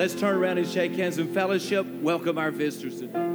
Let's turn around and shake hands and fellowship. Welcome our visitors today.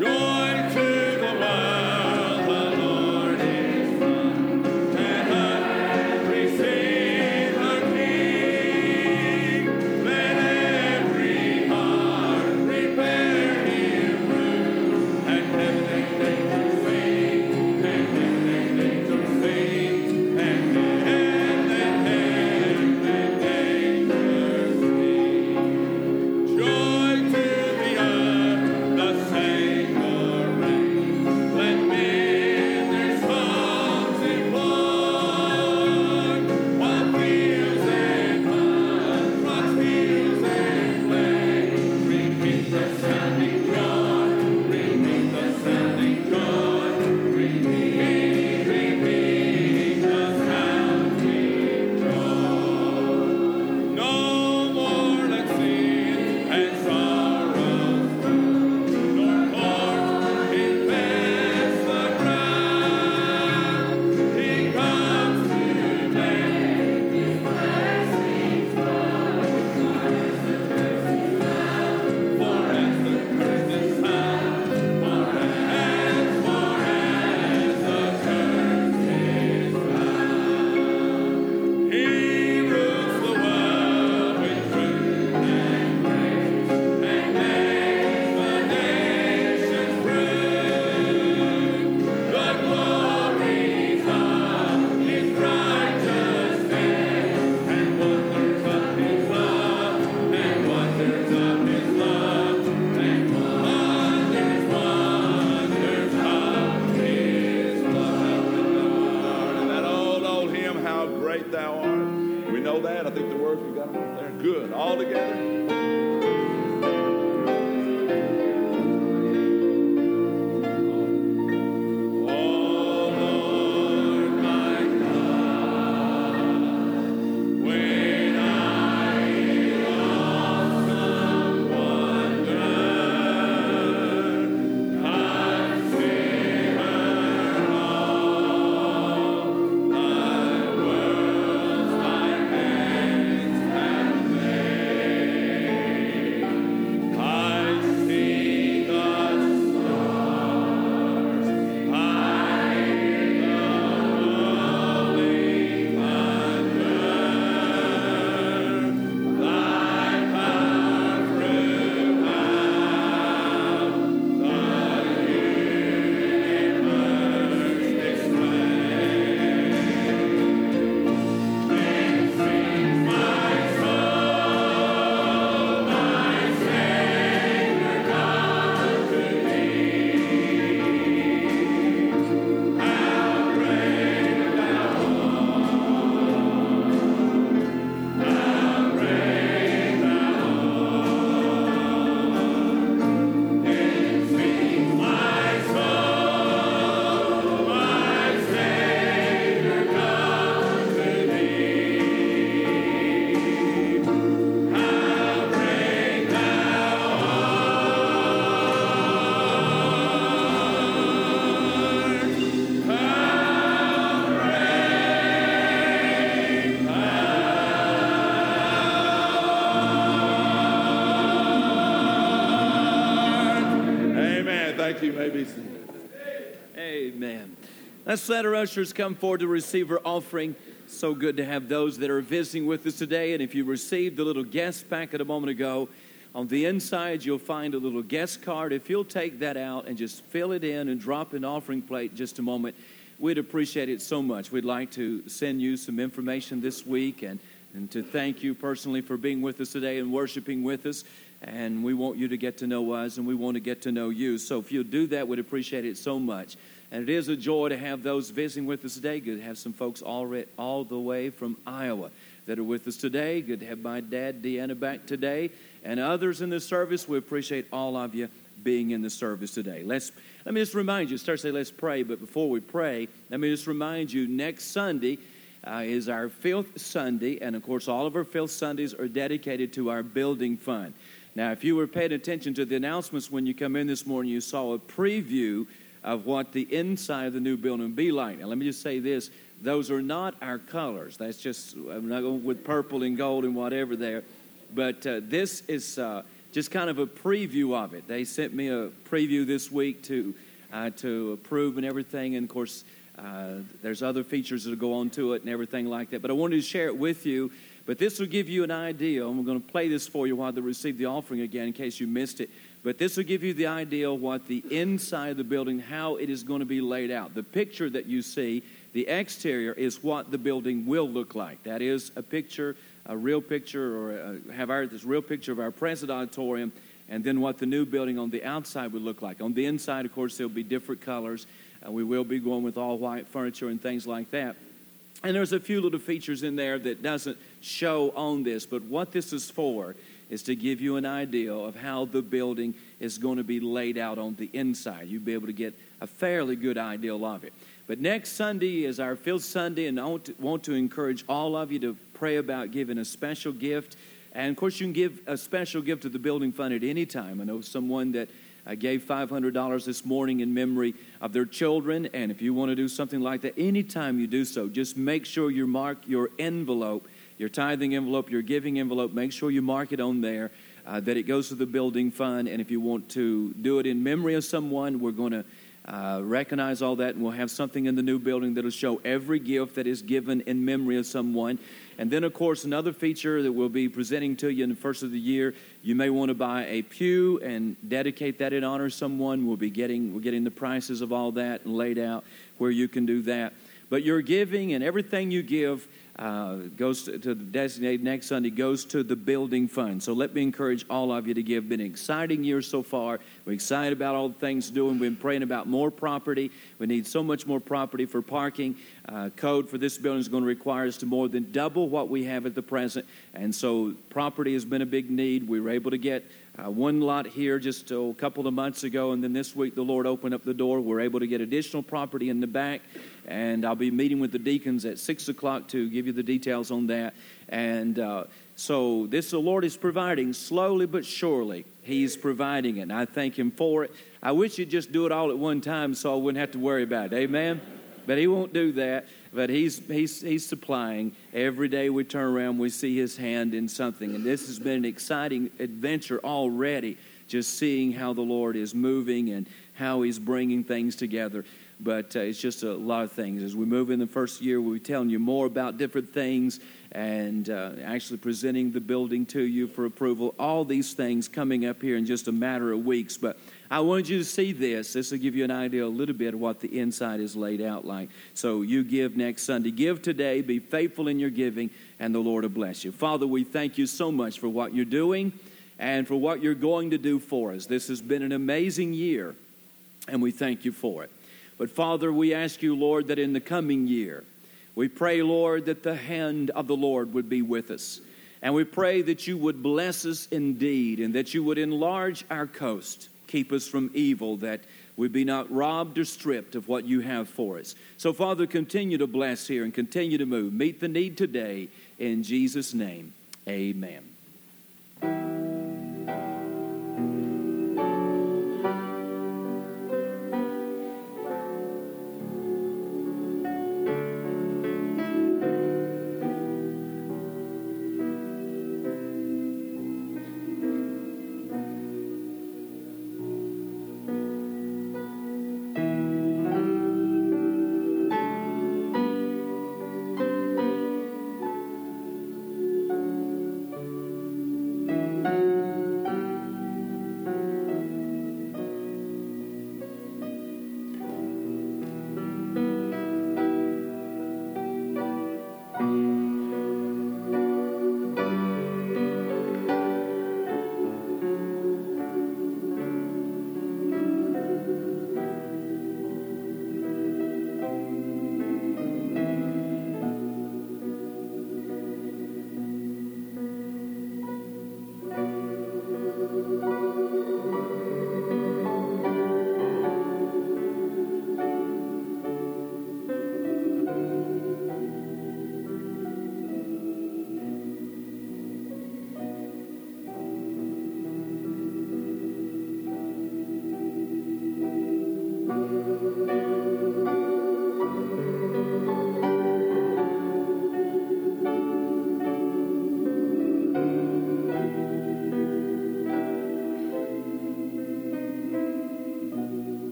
Joy Let's let our ushers come forward to receive our offering. So good to have those that are visiting with us today. And if you received the little guest packet a moment ago, on the inside you'll find a little guest card. If you'll take that out and just fill it in and drop an offering plate just a moment, we'd appreciate it so much. We'd like to send you some information this week and, and to thank you personally for being with us today and worshiping with us. And we want you to get to know us and we want to get to know you. So if you'll do that, we'd appreciate it so much. And it is a joy to have those visiting with us today. Good to have some folks all, all the way from Iowa that are with us today. Good to have my dad, Deanna, back today. And others in the service. We appreciate all of you being in the service today. Let's let me just remind you, start say let's pray, but before we pray, let me just remind you next Sunday uh, is our fifth Sunday, and of course all of our fifth Sundays are dedicated to our building fund. Now, if you were paying attention to the announcements when you come in this morning, you saw a preview of what the inside of the new building will be like. Now, let me just say this those are not our colors. That's just, I'm not going with purple and gold and whatever there. But uh, this is uh, just kind of a preview of it. They sent me a preview this week to, uh, to approve and everything. And of course, uh, there's other features that go on to it and everything like that. But I wanted to share it with you. But this will give you an idea. We're going to play this for you while they receive the offering again in case you missed it. But this will give you the idea of what the inside of the building, how it is going to be laid out. The picture that you see, the exterior, is what the building will look like. That is a picture, a real picture, or a, have our this real picture of our present auditorium, and then what the new building on the outside would look like. On the inside, of course, there'll be different colors. Uh, we will be going with all white furniture and things like that. And there's a few little features in there that doesn't show on this, but what this is for is to give you an idea of how the building is going to be laid out on the inside. You'll be able to get a fairly good idea of it. But next Sunday is our fifth Sunday, and I want to, want to encourage all of you to pray about giving a special gift. And of course, you can give a special gift to the building fund at any time. I know someone that uh, gave $500 this morning in memory of their children. And if you want to do something like that, anytime you do so, just make sure you mark your envelope your tithing envelope, your giving envelope, make sure you mark it on there uh, that it goes to the building fund. And if you want to do it in memory of someone, we're going to uh, recognize all that, and we'll have something in the new building that'll show every gift that is given in memory of someone. And then, of course, another feature that we'll be presenting to you in the first of the year, you may want to buy a pew and dedicate that in honor of someone. We'll be getting we're getting the prices of all that and laid out where you can do that. But your giving and everything you give uh, goes to, to, the designated next Sunday goes to the building fund. So let me encourage all of you to give. Been an exciting year so far. We're excited about all the things doing. We've been praying about more property. We need so much more property for parking. Uh, code for this building is going to require us to more than double what we have at the present, and so property has been a big need. We were able to get uh, one lot here just oh, a couple of months ago, and then this week the Lord opened up the door. We're able to get additional property in the back, and I'll be meeting with the deacons at 6 o'clock to give you the details on that. And uh, so this the Lord is providing slowly but surely. He's providing it, and I thank Him for it. I wish He'd just do it all at one time so I wouldn't have to worry about it. Amen? But He won't do that but he's, he's, he's supplying. Every day we turn around, we see his hand in something. And this has been an exciting adventure already, just seeing how the Lord is moving and how he's bringing things together. But uh, it's just a lot of things. As we move in the first year, we'll be telling you more about different things and uh, actually presenting the building to you for approval. All these things coming up here in just a matter of weeks. But I wanted you to see this. This will give you an idea a little bit of what the inside is laid out like. So you give next Sunday. Give today. Be faithful in your giving, and the Lord will bless you. Father, we thank you so much for what you're doing and for what you're going to do for us. This has been an amazing year, and we thank you for it. But Father, we ask you, Lord, that in the coming year, we pray, Lord, that the hand of the Lord would be with us. And we pray that you would bless us indeed and that you would enlarge our coast keep us from evil, that we be not robbed or stripped of what you have for us. So, Father, continue to bless here and continue to move. Meet the need today. In Jesus' name, amen.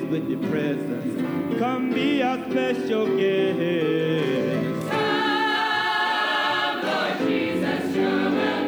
place with your presence. Come be our special guest. Come, Lord Jesus, you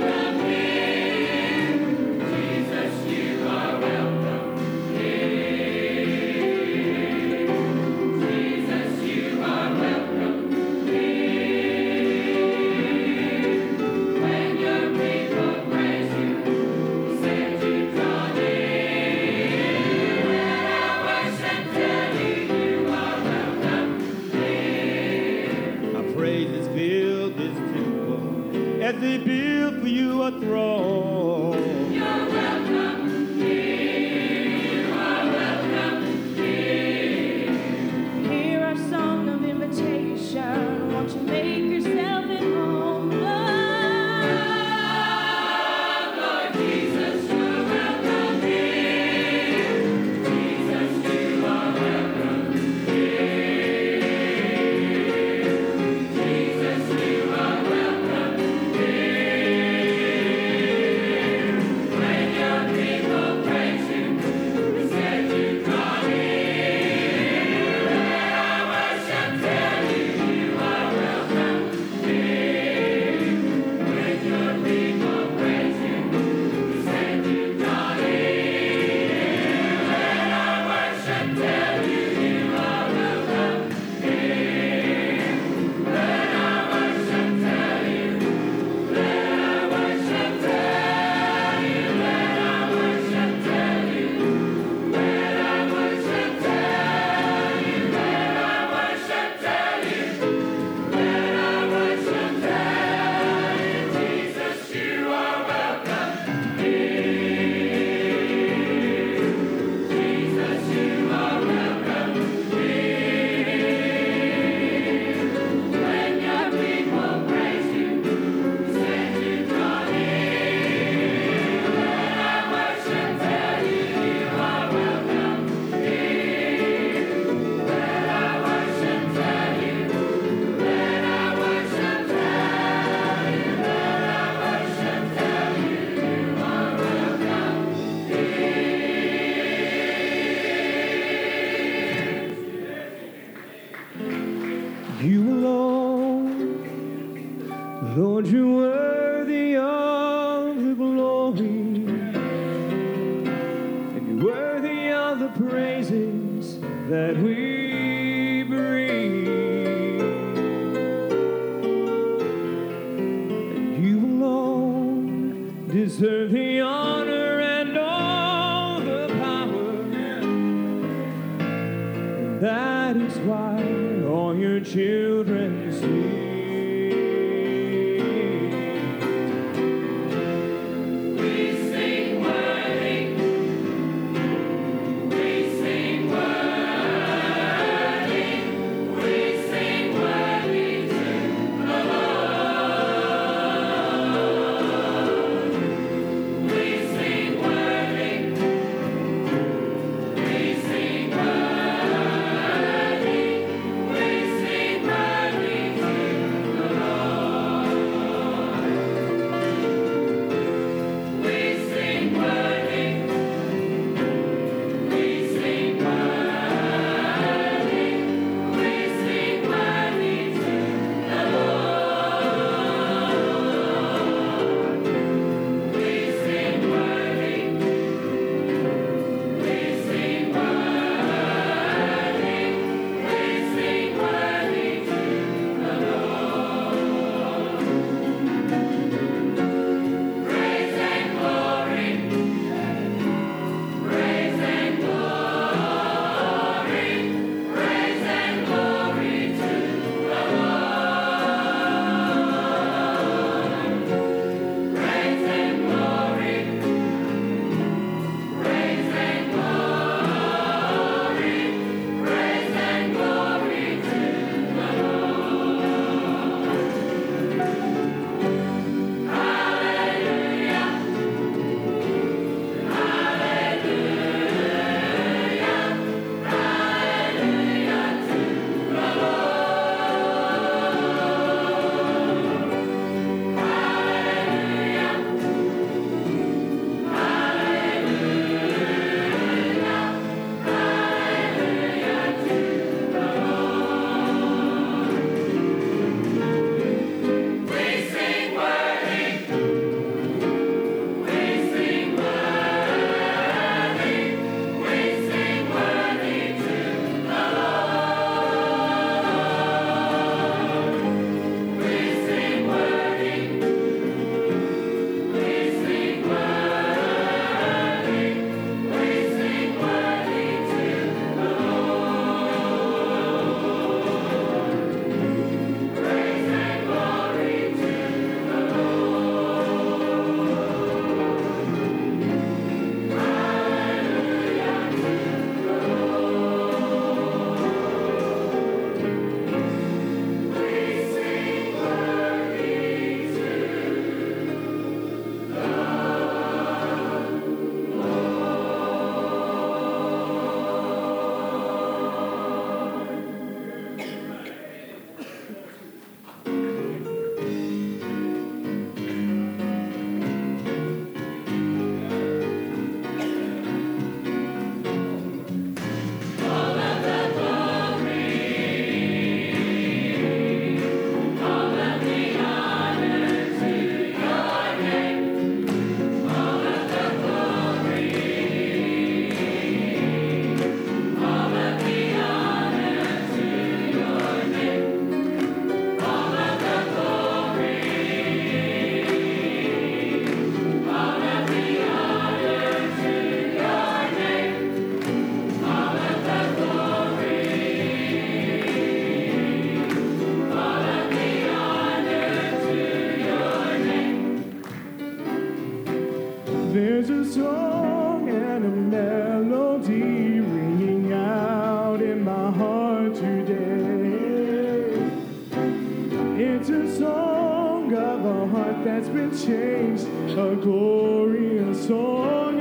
has been changed, a glorious song.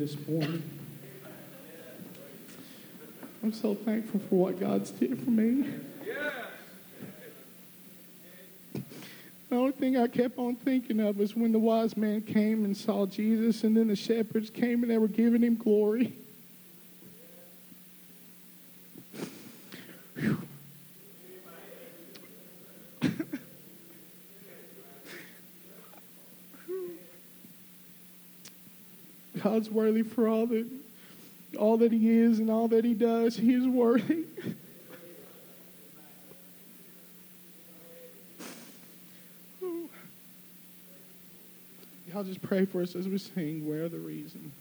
this morning. I'm so thankful for what God's did for me. The only thing I kept on thinking of was when the wise man came and saw Jesus, and then the shepherds came and they were giving him glory. God's worthy for all that, all that He is and all that He does. He is worthy. Y'all just pray for us as we sing. Where the reason?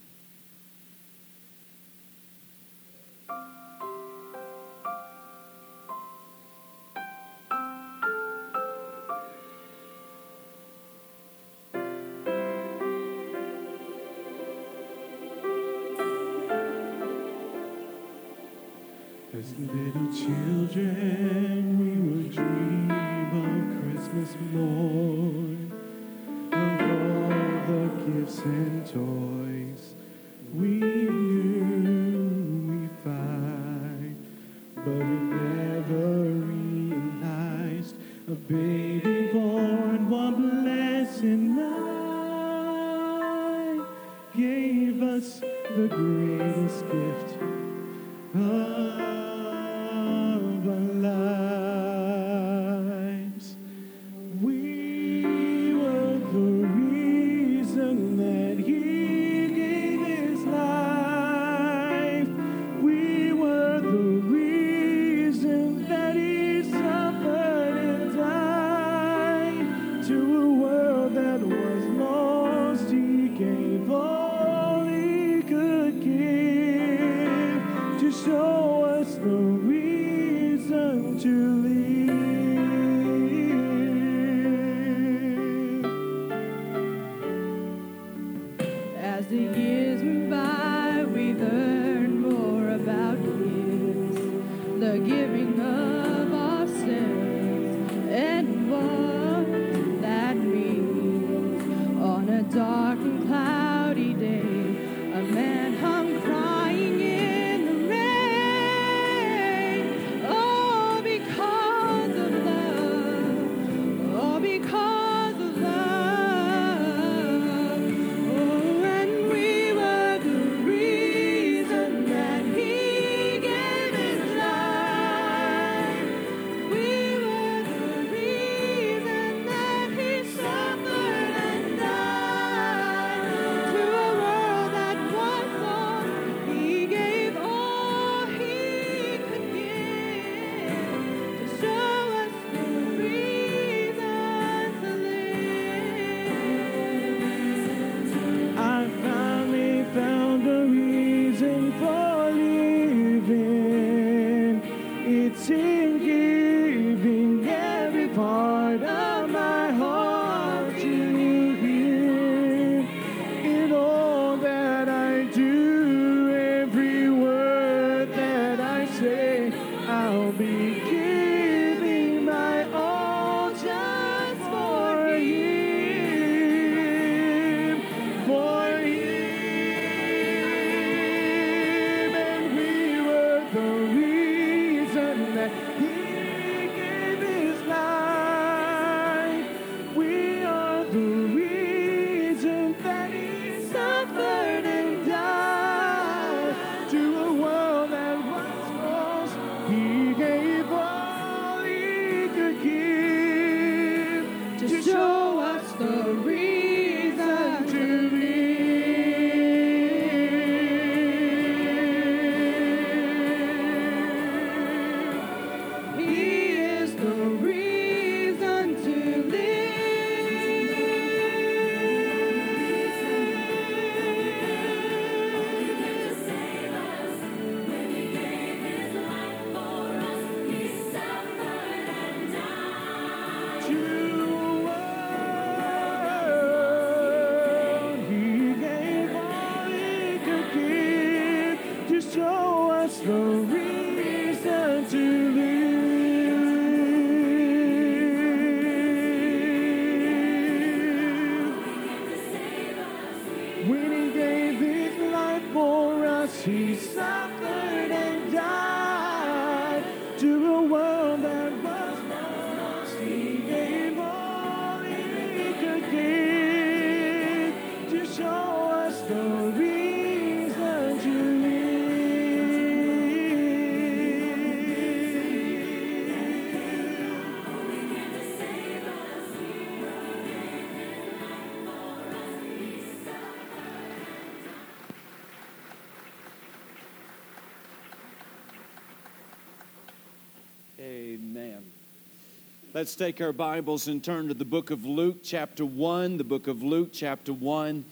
Let's take our Bibles and turn to the book of Luke, chapter 1. The book of Luke, chapter 1.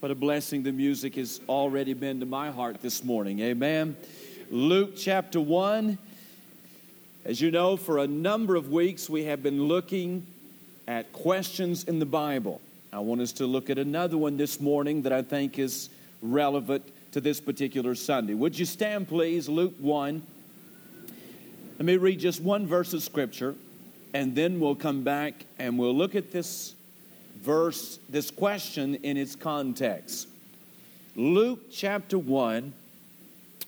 What a blessing the music has already been to my heart this morning. Amen. Luke, chapter 1. As you know, for a number of weeks we have been looking at questions in the Bible. I want us to look at another one this morning that I think is relevant to this particular Sunday. Would you stand, please? Luke 1. Let me read just one verse of scripture, and then we'll come back and we'll look at this verse, this question in its context. Luke chapter 1,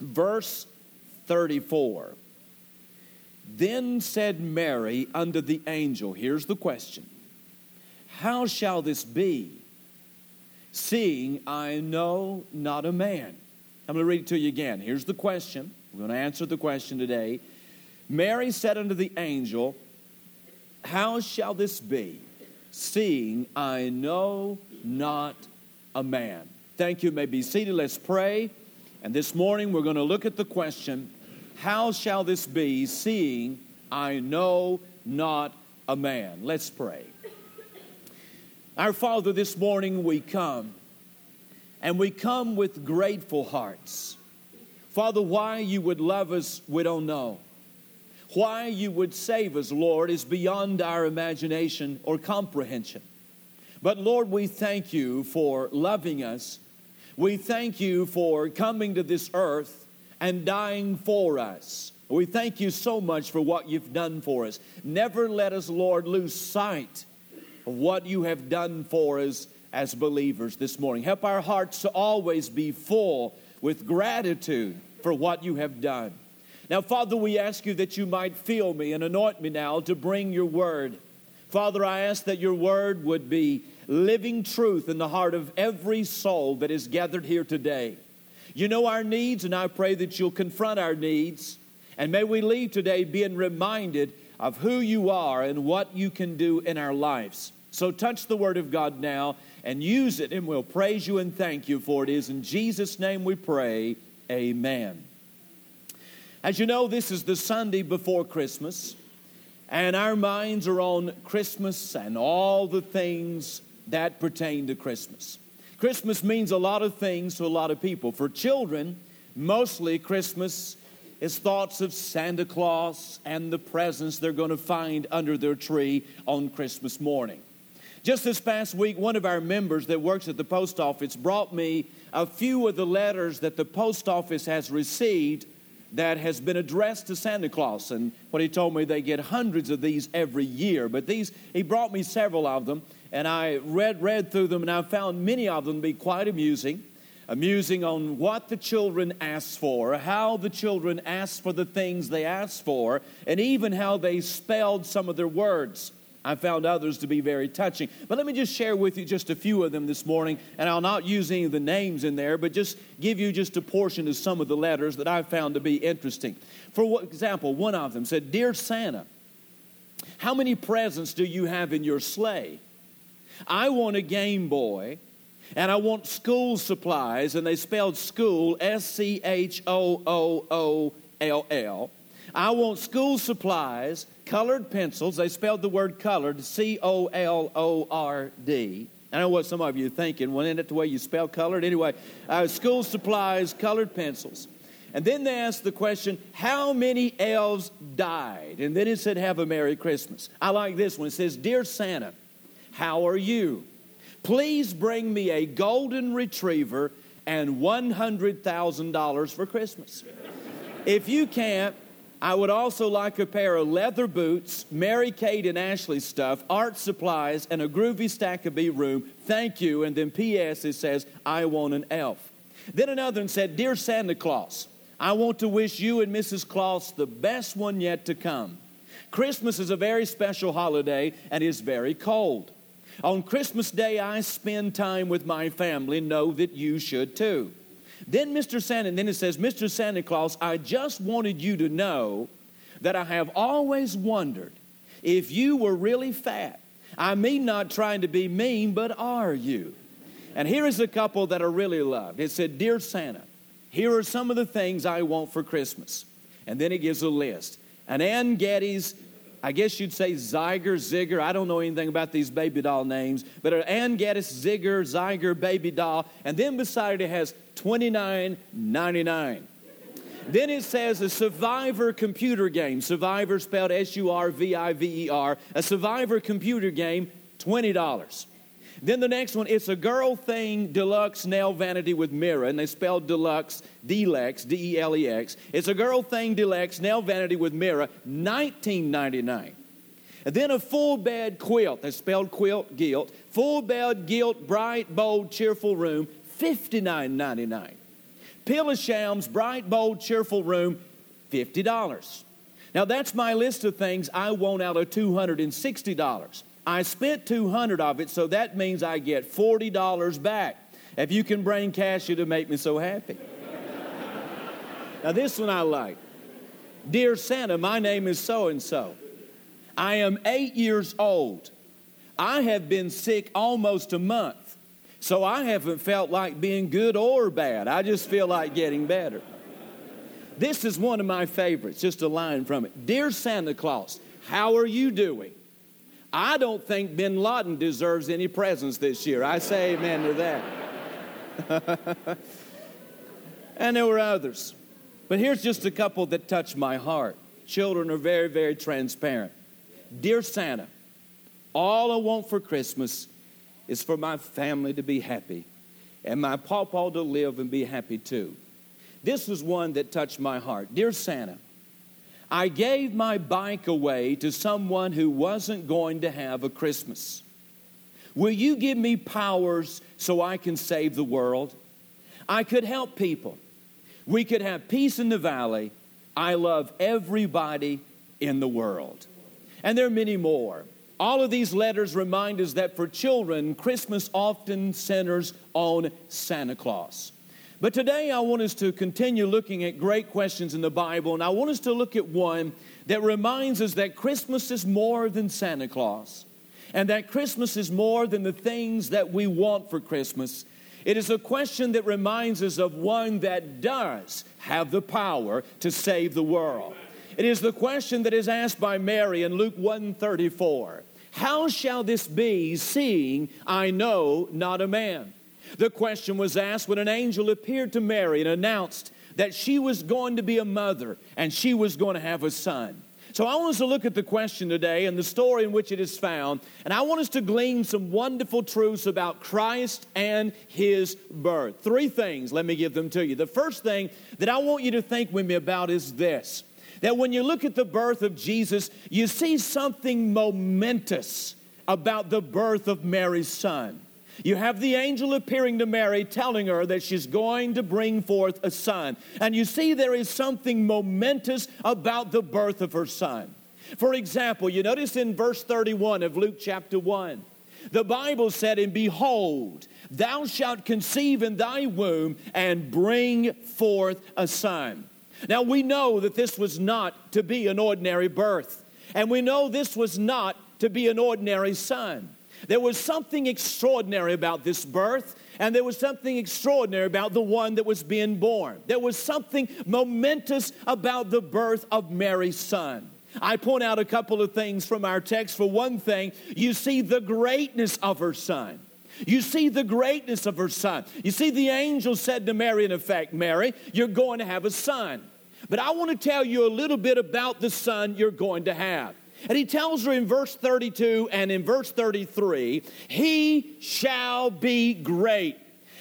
verse 34. Then said Mary unto the angel, Here's the question How shall this be, seeing I know not a man? I'm going to read it to you again. Here's the question. We're going to answer the question today. Mary said unto the angel, How shall this be, seeing I know not a man? Thank you. you may be seated. Let's pray. And this morning we're going to look at the question, How shall this be, seeing I know not a man? Let's pray. Our Father, this morning we come, and we come with grateful hearts. Father, why you would love us, we don't know. Why you would save us, Lord, is beyond our imagination or comprehension. But Lord, we thank you for loving us We thank you for coming to this earth and dying for us. We thank you so much for what you've done for us. Never let us, Lord, lose sight of what you have done for us as believers this morning. Help our hearts to always be full with gratitude for what you have done. Now, Father, we ask you that you might fill me and anoint me now to bring your word. Father, I ask that your word would be living truth in the heart of every soul that is gathered here today. You know our needs, and I pray that you'll confront our needs. And may we leave today being reminded of who you are and what you can do in our lives. So touch the word of God now and use it, and we'll praise you and thank you for it. Is in Jesus' name we pray. Amen. As you know, this is the Sunday before Christmas, and our minds are on Christmas and all the things that pertain to Christmas. Christmas means a lot of things to a lot of people. For children, mostly Christmas is thoughts of Santa Claus and the presents they're going to find under their tree on Christmas morning. Just this past week, one of our members that works at the post office brought me a few of the letters that the post office has received that has been addressed to Santa Claus. And what he told me, they get hundreds of these every year. But these, he brought me several of them, and I read, read through them, and I found many of them to be quite amusing. Amusing on what the children ask for, how the children ask for the things they ask for, and even how they spelled some of their words. I found others to be very touching. But let me just share with you just a few of them this morning, and I'll not use any of the names in there, but just give you just a portion of some of the letters that I found to be interesting. For example, one of them said, Dear Santa, how many presents do you have in your sleigh? I want a Game Boy, and I want school supplies, and they spelled school S C H O O O L L. I want school supplies, colored pencils. They spelled the word colored, C O L O R D. I know what some of you are thinking. Well, isn't it the way you spell colored? Anyway, uh, school supplies, colored pencils. And then they asked the question, How many elves died? And then it said, Have a Merry Christmas. I like this one. It says, Dear Santa, how are you? Please bring me a golden retriever and $100,000 for Christmas. If you can't, I would also like a pair of leather boots, Mary Kate and Ashley stuff, art supplies, and a groovy stack of B room. Thank you. And then P.S. it says, I want an elf. Then another one said, Dear Santa Claus, I want to wish you and Mrs. Claus the best one yet to come. Christmas is a very special holiday and is very cold. On Christmas Day, I spend time with my family. Know that you should too. Then Mr. Santa, and then it says, Mr. Santa Claus, I just wanted you to know that I have always wondered if you were really fat. I mean, not trying to be mean, but are you? And here is a couple that I really loved. It said, Dear Santa, here are some of the things I want for Christmas. And then it gives a list. An Anne Geddes, I guess you'd say Zyger, Zigger. I don't know anything about these baby doll names, but an Anne Geddes Zigger, Zyger baby doll. And then beside it has $29.99. Then it says a Survivor computer game. Survivor spelled S U R V I V E R. A Survivor computer game, $20. Then the next one, it's a girl thing deluxe nail vanity with mirror, and they spelled deluxe, Delex, D E L E X. It's a girl thing deluxe nail vanity with mirror, $19.99. And then a full bed quilt, they spelled quilt, gilt. Full bed gilt, bright, bold, cheerful room, $59.99. Pillisham's bright, bold, cheerful room, $50. Now that's my list of things I want out of $260. I spent 200 of it, so that means I get $40 back. If you can bring cash, it'll make me so happy. now this one I like. Dear Santa, my name is so and so. I am eight years old. I have been sick almost a month. So I haven't felt like being good or bad. I just feel like getting better. This is one of my favorites, just a line from it. Dear Santa Claus, how are you doing? I don't think Bin Laden deserves any presents this year. I say amen to that. and there were others. But here's just a couple that touch my heart. Children are very, very transparent. Dear Santa, all I want for Christmas is for my family to be happy. and my pawpaw to live and be happy too. This was one that touched my heart. Dear Santa, I gave my bike away to someone who wasn't going to have a Christmas. Will you give me powers so I can save the world? I could help people. We could have peace in the valley. I love everybody in the world. And there are many more. All of these letters remind us that for children, Christmas often centers on Santa Claus. But today I want us to continue looking at great questions in the Bible, and I want us to look at one that reminds us that Christmas is more than Santa Claus, and that Christmas is more than the things that we want for Christmas. It is a question that reminds us of one that does have the power to save the world. It is the question that is asked by Mary in Luke 134. How shall this be, seeing I know not a man? The question was asked when an angel appeared to Mary and announced that she was going to be a mother and she was going to have a son. So I want us to look at the question today and the story in which it is found, and I want us to glean some wonderful truths about Christ and his birth. Three things, let me give them to you. The first thing that I want you to think with me about is this that when you look at the birth of Jesus, you see something momentous about the birth of Mary's son. You have the angel appearing to Mary telling her that she's going to bring forth a son. And you see, there is something momentous about the birth of her son. For example, you notice in verse 31 of Luke chapter 1, the Bible said, And behold, thou shalt conceive in thy womb and bring forth a son. Now we know that this was not to be an ordinary birth, and we know this was not to be an ordinary son. There was something extraordinary about this birth, and there was something extraordinary about the one that was being born. There was something momentous about the birth of Mary's son. I point out a couple of things from our text. For one thing, you see the greatness of her son. You see the greatness of her son. You see, the angel said to Mary, in effect, Mary, you're going to have a son. But I want to tell you a little bit about the son you're going to have. And he tells her in verse 32 and in verse 33 He shall be great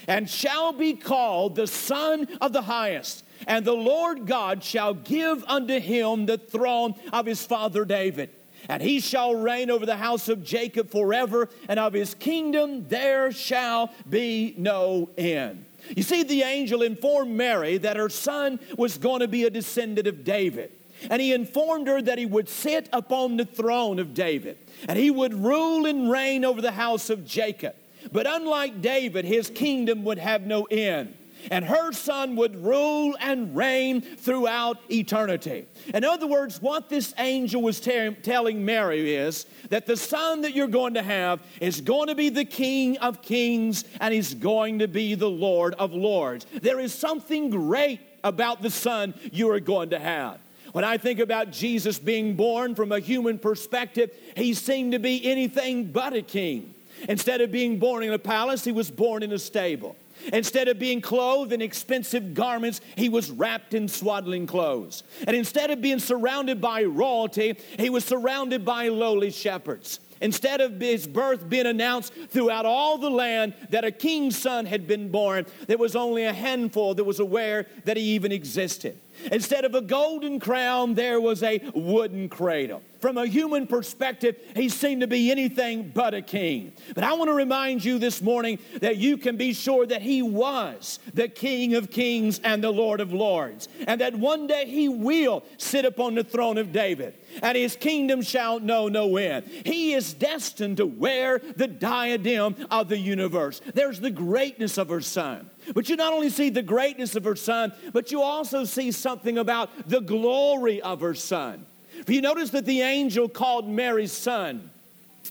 and shall be called the Son of the Highest. And the Lord God shall give unto him the throne of his father David. And he shall reign over the house of Jacob forever, and of his kingdom there shall be no end. You see, the angel informed Mary that her son was going to be a descendant of David. And he informed her that he would sit upon the throne of David and he would rule and reign over the house of Jacob. But unlike David, his kingdom would have no end. And her son would rule and reign throughout eternity. In other words, what this angel was te- telling Mary is that the son that you're going to have is going to be the King of kings and he's going to be the Lord of lords. There is something great about the son you are going to have. When I think about Jesus being born from a human perspective, he seemed to be anything but a king. Instead of being born in a palace, he was born in a stable. Instead of being clothed in expensive garments, he was wrapped in swaddling clothes. And instead of being surrounded by royalty, he was surrounded by lowly shepherds. Instead of his birth being announced throughout all the land that a king's son had been born, there was only a handful that was aware that he even existed. Instead of a golden crown, there was a wooden cradle. From a human perspective, he seemed to be anything but a king. But I want to remind you this morning that you can be sure that he was the King of kings and the Lord of lords, and that one day he will sit upon the throne of David, and his kingdom shall know no end. He is destined to wear the diadem of the universe. There's the greatness of her son. But you not only see the greatness of her son, but you also see something about the glory of her son. For you notice that the angel called Mary's son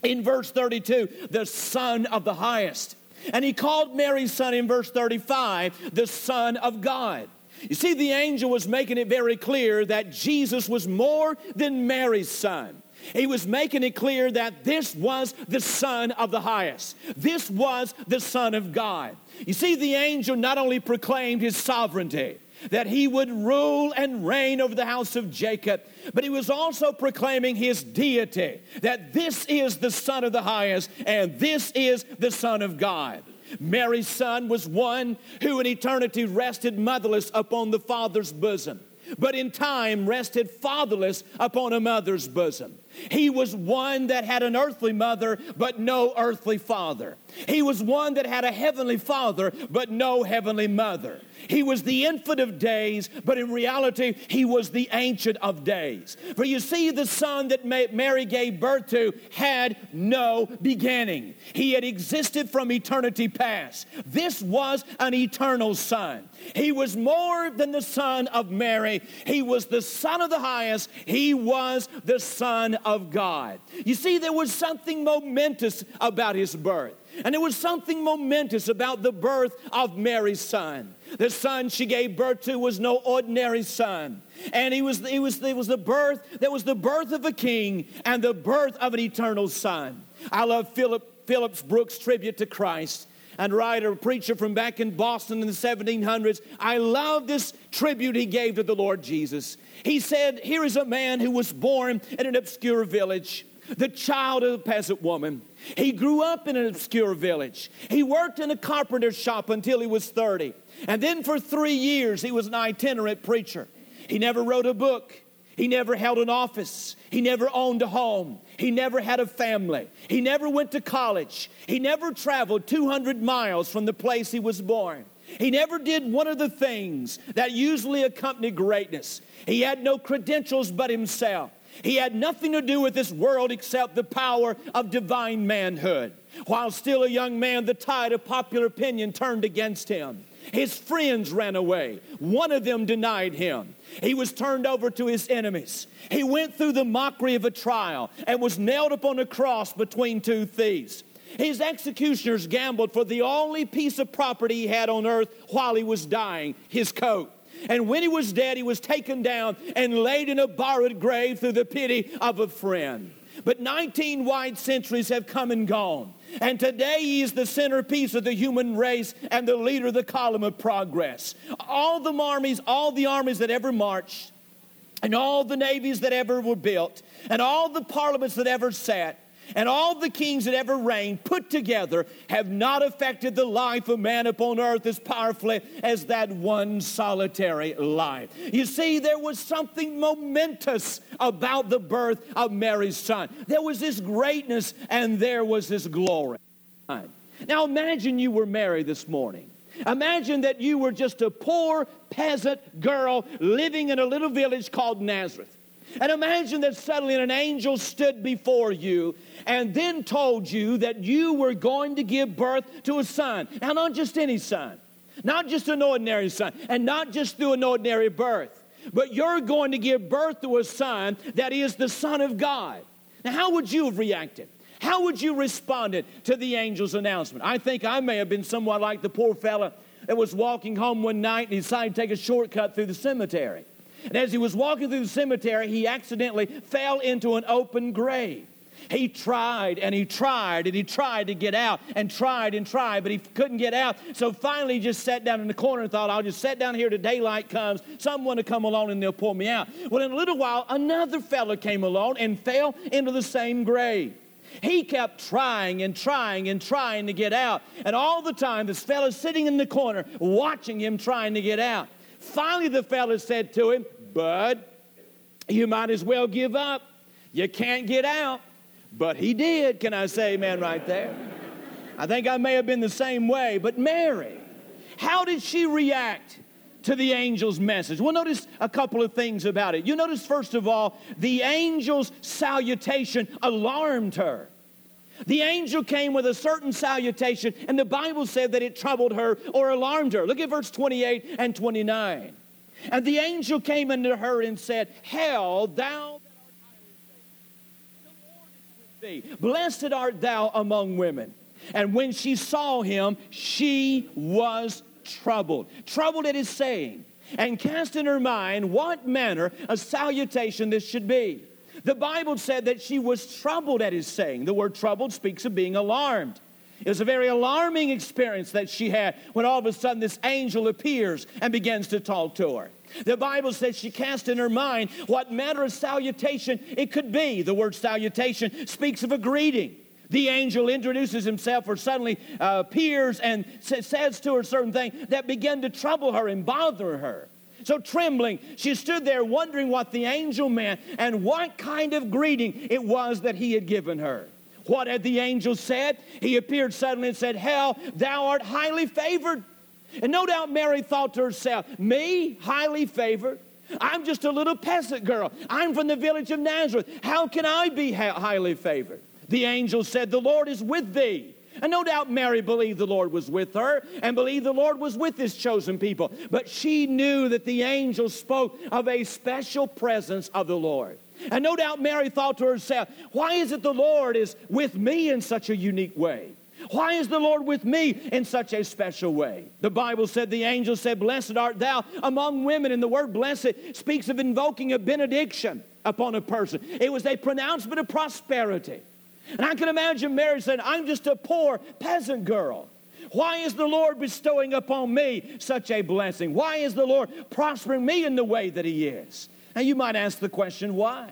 in verse 32 the son of the highest. And he called Mary's son in verse 35 the son of God. You see, the angel was making it very clear that Jesus was more than Mary's son. He was making it clear that this was the Son of the highest. This was the Son of God. You see, the angel not only proclaimed his sovereignty, that he would rule and reign over the house of Jacob, but he was also proclaiming his deity, that this is the Son of the highest and this is the Son of God. Mary's son was one who in eternity rested motherless upon the Father's bosom, but in time rested fatherless upon a mother's bosom. He was one that had an earthly mother, but no earthly father. He was one that had a heavenly father, but no heavenly mother. He was the infant of days, but in reality, he was the ancient of days. For you see, the son that Mary gave birth to had no beginning. He had existed from eternity past. This was an eternal son. He was more than the son of Mary, he was the son of the highest, he was the son of God. You see, there was something momentous about his birth. And there was something momentous about the birth of Mary's son. The son she gave birth to was no ordinary son. And he was, he was, it was the birth, that was the birth of a king and the birth of an eternal son. I love Philip, Phillips Brooks' tribute to Christ and writer, preacher from back in Boston in the 1700s. I love this tribute he gave to the Lord Jesus. He said, Here is a man who was born in an obscure village, the child of a peasant woman. He grew up in an obscure village. He worked in a carpenter's shop until he was 30. And then for three years, he was an itinerant preacher. He never wrote a book. He never held an office. He never owned a home. He never had a family. He never went to college. He never traveled 200 miles from the place he was born. He never did one of the things that usually accompany greatness. He had no credentials but himself. He had nothing to do with this world except the power of divine manhood. While still a young man, the tide of popular opinion turned against him. His friends ran away. One of them denied him. He was turned over to his enemies. He went through the mockery of a trial and was nailed upon a cross between two thieves. His executioners gambled for the only piece of property he had on earth while he was dying his coat. And when he was dead, he was taken down and laid in a borrowed grave through the pity of a friend. But 19 wide centuries have come and gone. And today he is the centerpiece of the human race and the leader of the column of progress. All the armies, all the armies that ever marched, and all the navies that ever were built, and all the parliaments that ever sat, and all the kings that ever reigned put together have not affected the life of man upon earth as powerfully as that one solitary life. You see, there was something momentous about the birth of Mary's son. There was this greatness and there was this glory. Now imagine you were Mary this morning. Imagine that you were just a poor peasant girl living in a little village called Nazareth. And imagine that suddenly an angel stood before you and then told you that you were going to give birth to a son. Now, not just any son, not just an ordinary son, and not just through an ordinary birth, but you're going to give birth to a son that is the Son of God. Now, how would you have reacted? How would you responded to the angel's announcement? I think I may have been somewhat like the poor fella that was walking home one night and decided to take a shortcut through the cemetery. And as he was walking through the cemetery, he accidentally fell into an open grave. He tried and he tried and he tried to get out and tried and tried, but he couldn't get out. So finally, he just sat down in the corner and thought, I'll just sit down here till daylight comes. Someone will come along and they'll pull me out. Well, in a little while, another fellow came along and fell into the same grave. He kept trying and trying and trying to get out. And all the time, this fellow sitting in the corner watching him trying to get out. Finally, the fellow said to him, Bud, you might as well give up. You can't get out. But he did. Can I say amen right there? I think I may have been the same way. But Mary, how did she react to the angel's message? Well, notice a couple of things about it. You notice, first of all, the angel's salutation alarmed her. The angel came with a certain salutation, and the Bible said that it troubled her or alarmed her. Look at verse 28 and 29. And the angel came unto her and said, Hail, thou that art with thee. Blessed art thou among women. And when she saw him, she was troubled. Troubled at his saying, and cast in her mind what manner of salutation this should be. The Bible said that she was troubled at his saying. The word troubled speaks of being alarmed. It was a very alarming experience that she had when all of a sudden this angel appears and begins to talk to her. The Bible says she cast in her mind what manner of salutation it could be. The word salutation speaks of a greeting. The angel introduces himself or suddenly uh, appears and sa- says to her certain things that began to trouble her and bother her. So, trembling, she stood there wondering what the angel meant and what kind of greeting it was that he had given her. What had the angel said? He appeared suddenly and said, Hell, thou art highly favored. And no doubt Mary thought to herself, Me, highly favored? I'm just a little peasant girl. I'm from the village of Nazareth. How can I be highly favored? The angel said, The Lord is with thee. And no doubt Mary believed the Lord was with her and believed the Lord was with his chosen people. But she knew that the angel spoke of a special presence of the Lord. And no doubt Mary thought to herself, why is it the Lord is with me in such a unique way? Why is the Lord with me in such a special way? The Bible said, the angel said, Blessed art thou among women. And the word blessed speaks of invoking a benediction upon a person, it was a pronouncement of prosperity. And I can imagine Mary saying, I'm just a poor peasant girl. Why is the Lord bestowing upon me such a blessing? Why is the Lord prospering me in the way that He is? Now you might ask the question, why?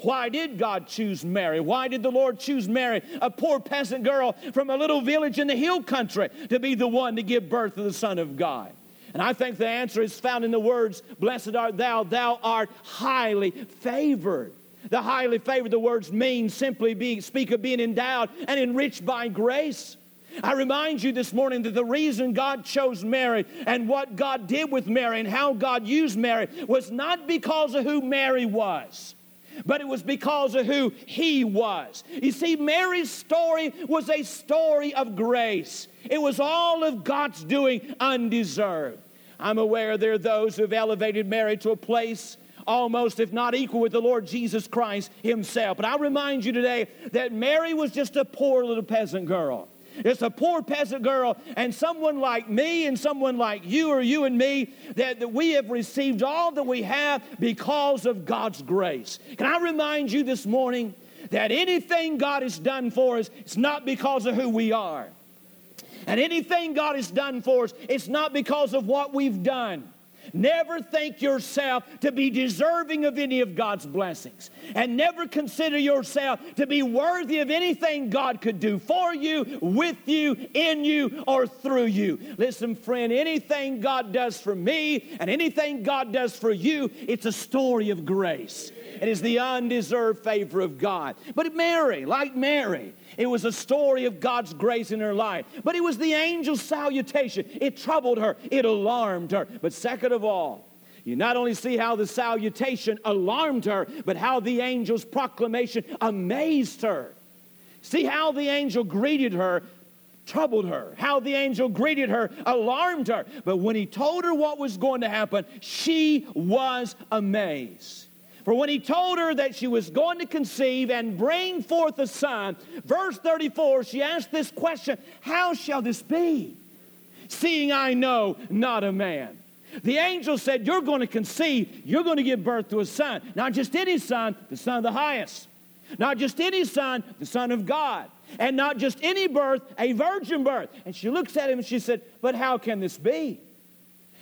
Why did God choose Mary? Why did the Lord choose Mary, a poor peasant girl from a little village in the hill country, to be the one to give birth to the Son of God? And I think the answer is found in the words, Blessed art thou, thou art highly favored. The highly favored, the words mean simply being, speak of being endowed and enriched by grace. I remind you this morning that the reason God chose Mary and what God did with Mary and how God used Mary was not because of who Mary was, but it was because of who He was. You see, Mary's story was a story of grace, it was all of God's doing undeserved. I'm aware there are those who have elevated Mary to a place almost, if not equal, with the Lord Jesus Christ Himself. But I remind you today that Mary was just a poor little peasant girl. It's a poor peasant girl, and someone like me and someone like you or you and me, that, that we have received all that we have because of God's grace. Can I remind you this morning that anything God has done for us, it's not because of who we are. And anything God has done for us, it's not because of what we've done. Never think yourself to be deserving of any of God's blessings. And never consider yourself to be worthy of anything God could do for you, with you, in you, or through you. Listen, friend, anything God does for me and anything God does for you, it's a story of grace. It is the undeserved favor of God. But Mary, like Mary, it was a story of God's grace in her life. But it was the angel's salutation. It troubled her, it alarmed her. But second of all, you not only see how the salutation alarmed her, but how the angel's proclamation amazed her. See how the angel greeted her troubled her. How the angel greeted her alarmed her. But when he told her what was going to happen, she was amazed. For when he told her that she was going to conceive and bring forth a son, verse 34, she asked this question How shall this be? Seeing I know not a man. The angel said, You're going to conceive, you're going to give birth to a son. Not just any son, the son of the highest. Not just any son, the son of God. And not just any birth, a virgin birth. And she looks at him and she said, But how can this be?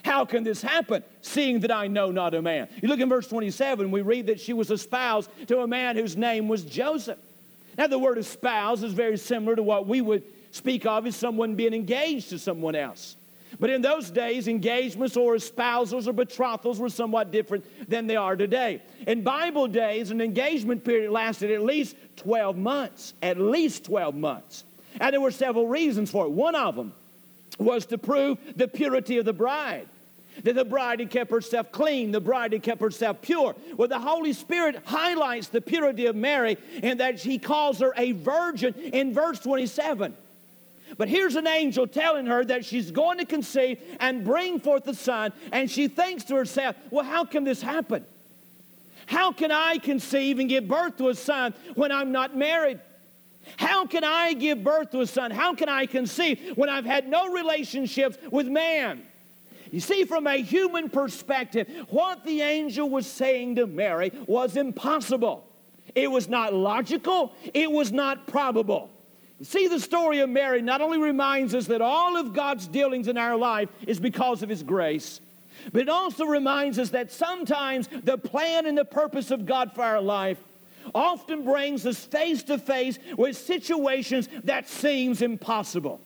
How can this happen, seeing that I know not a man? You look in verse 27, we read that she was espoused to a man whose name was Joseph. Now, the word espouse is very similar to what we would speak of as someone being engaged to someone else. But in those days, engagements or espousals or betrothals were somewhat different than they are today. In Bible days, an engagement period lasted at least 12 months, at least 12 months. And there were several reasons for it. One of them was to prove the purity of the bride. That the bride had kept herself clean, the bride had kept herself pure. Well, the Holy Spirit highlights the purity of Mary and that he calls her a virgin in verse 27. But here's an angel telling her that she's going to conceive and bring forth a son, and she thinks to herself, Well, how can this happen? How can I conceive and give birth to a son when I'm not married? How can I give birth to a son? How can I conceive when I've had no relationships with man? You see, from a human perspective, what the angel was saying to Mary was impossible. It was not logical, it was not probable. You see, the story of Mary not only reminds us that all of God's dealings in our life is because of His grace, but it also reminds us that sometimes the plan and the purpose of God for our life often brings us face to face with situations that seems impossible.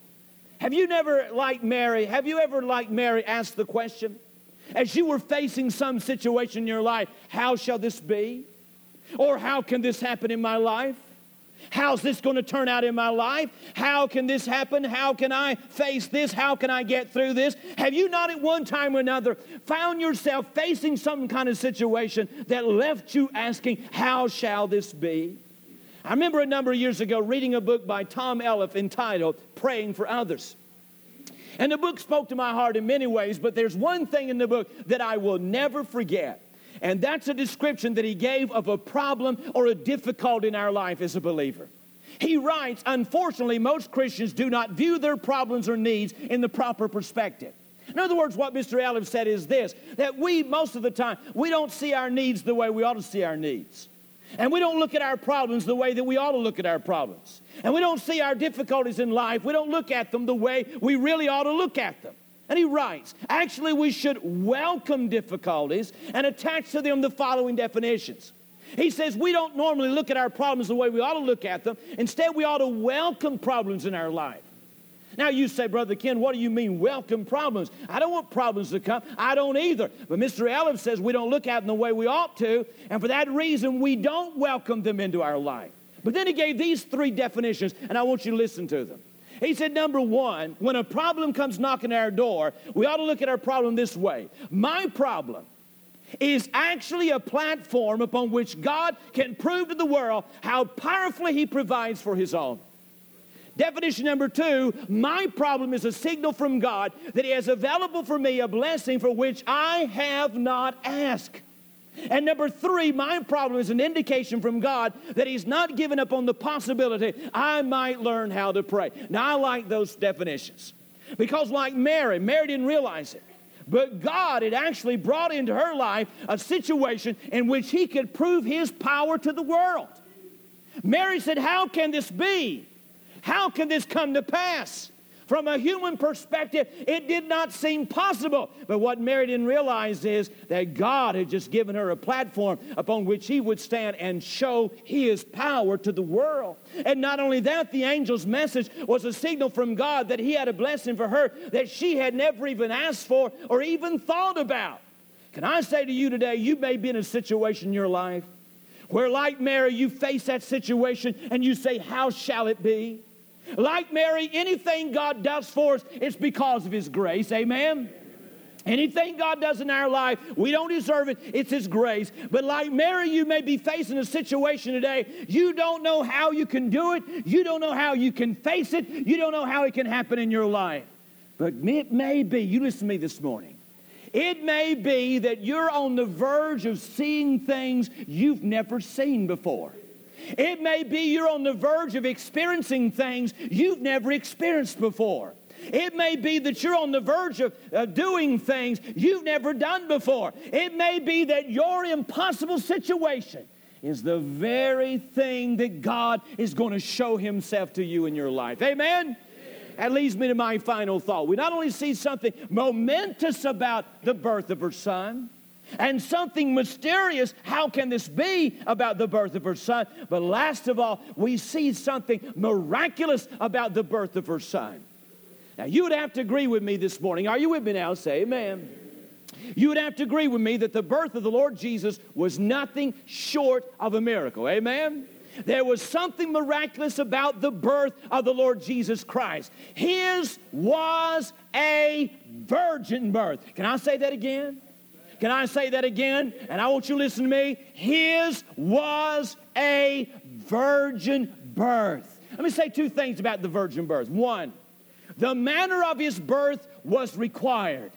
Have you never, like Mary, have you ever, like Mary, asked the question, as you were facing some situation in your life, how shall this be? Or how can this happen in my life? How's this going to turn out in my life? How can this happen? How can I face this? How can I get through this? Have you not at one time or another found yourself facing some kind of situation that left you asking, How shall this be? I remember a number of years ago reading a book by Tom Elliff entitled Praying for Others. And the book spoke to my heart in many ways, but there's one thing in the book that I will never forget. And that's a description that he gave of a problem or a difficulty in our life as a believer. He writes, unfortunately, most Christians do not view their problems or needs in the proper perspective. In other words, what Mr. Elliff said is this that we, most of the time, we don't see our needs the way we ought to see our needs. And we don't look at our problems the way that we ought to look at our problems. And we don't see our difficulties in life, we don't look at them the way we really ought to look at them. And he writes, actually, we should welcome difficulties and attach to them the following definitions. He says we don't normally look at our problems the way we ought to look at them. Instead, we ought to welcome problems in our life. Now, you say, Brother Ken, what do you mean welcome problems? I don't want problems to come. I don't either. But Mr. Elliff says we don't look at them the way we ought to, and for that reason, we don't welcome them into our life. But then he gave these three definitions, and I want you to listen to them. He said, number one, when a problem comes knocking at our door, we ought to look at our problem this way. My problem is actually a platform upon which God can prove to the world how powerfully He provides for His own. Definition number two my problem is a signal from God that He has available for me a blessing for which I have not asked. And number three, my problem is an indication from God that He's not given up on the possibility I might learn how to pray. Now, I like those definitions because, like Mary, Mary didn't realize it. But God had actually brought into her life a situation in which He could prove His power to the world. Mary said, How can this be? How can this come to pass? From a human perspective, it did not seem possible. But what Mary didn't realize is that God had just given her a platform upon which he would stand and show his power to the world. And not only that, the angel's message was a signal from God that he had a blessing for her that she had never even asked for or even thought about. Can I say to you today, you may be in a situation in your life where, like Mary, you face that situation and you say, How shall it be? Like Mary, anything God does for us, it's because of His grace. Amen? Anything God does in our life, we don't deserve it, it's His grace. But like Mary, you may be facing a situation today, you don't know how you can do it, you don't know how you can face it, you don't know how it can happen in your life. But it may be, you listen to me this morning, it may be that you're on the verge of seeing things you've never seen before. It may be you're on the verge of experiencing things you've never experienced before. It may be that you're on the verge of uh, doing things you've never done before. It may be that your impossible situation is the very thing that God is going to show Himself to you in your life. Amen? That leads me to my final thought. We not only see something momentous about the birth of her son, and something mysterious. How can this be about the birth of her son? But last of all, we see something miraculous about the birth of her son. Now, you would have to agree with me this morning. Are you with me now? Say amen. You would have to agree with me that the birth of the Lord Jesus was nothing short of a miracle. Amen. There was something miraculous about the birth of the Lord Jesus Christ. His was a virgin birth. Can I say that again? Can I say that again? And I want you to listen to me. His was a virgin birth. Let me say two things about the virgin birth. One, the manner of his birth was required.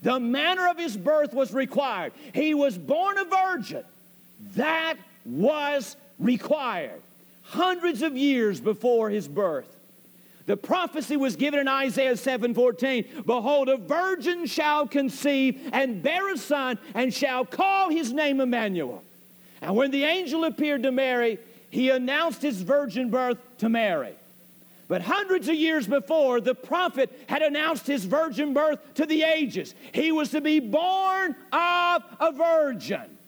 The manner of his birth was required. He was born a virgin. That was required. Hundreds of years before his birth. The prophecy was given in Isaiah 7:14. Behold, a virgin shall conceive and bear a son, and shall call his name Emmanuel. And when the angel appeared to Mary, he announced his virgin birth to Mary. But hundreds of years before, the prophet had announced his virgin birth to the ages. He was to be born of a virgin.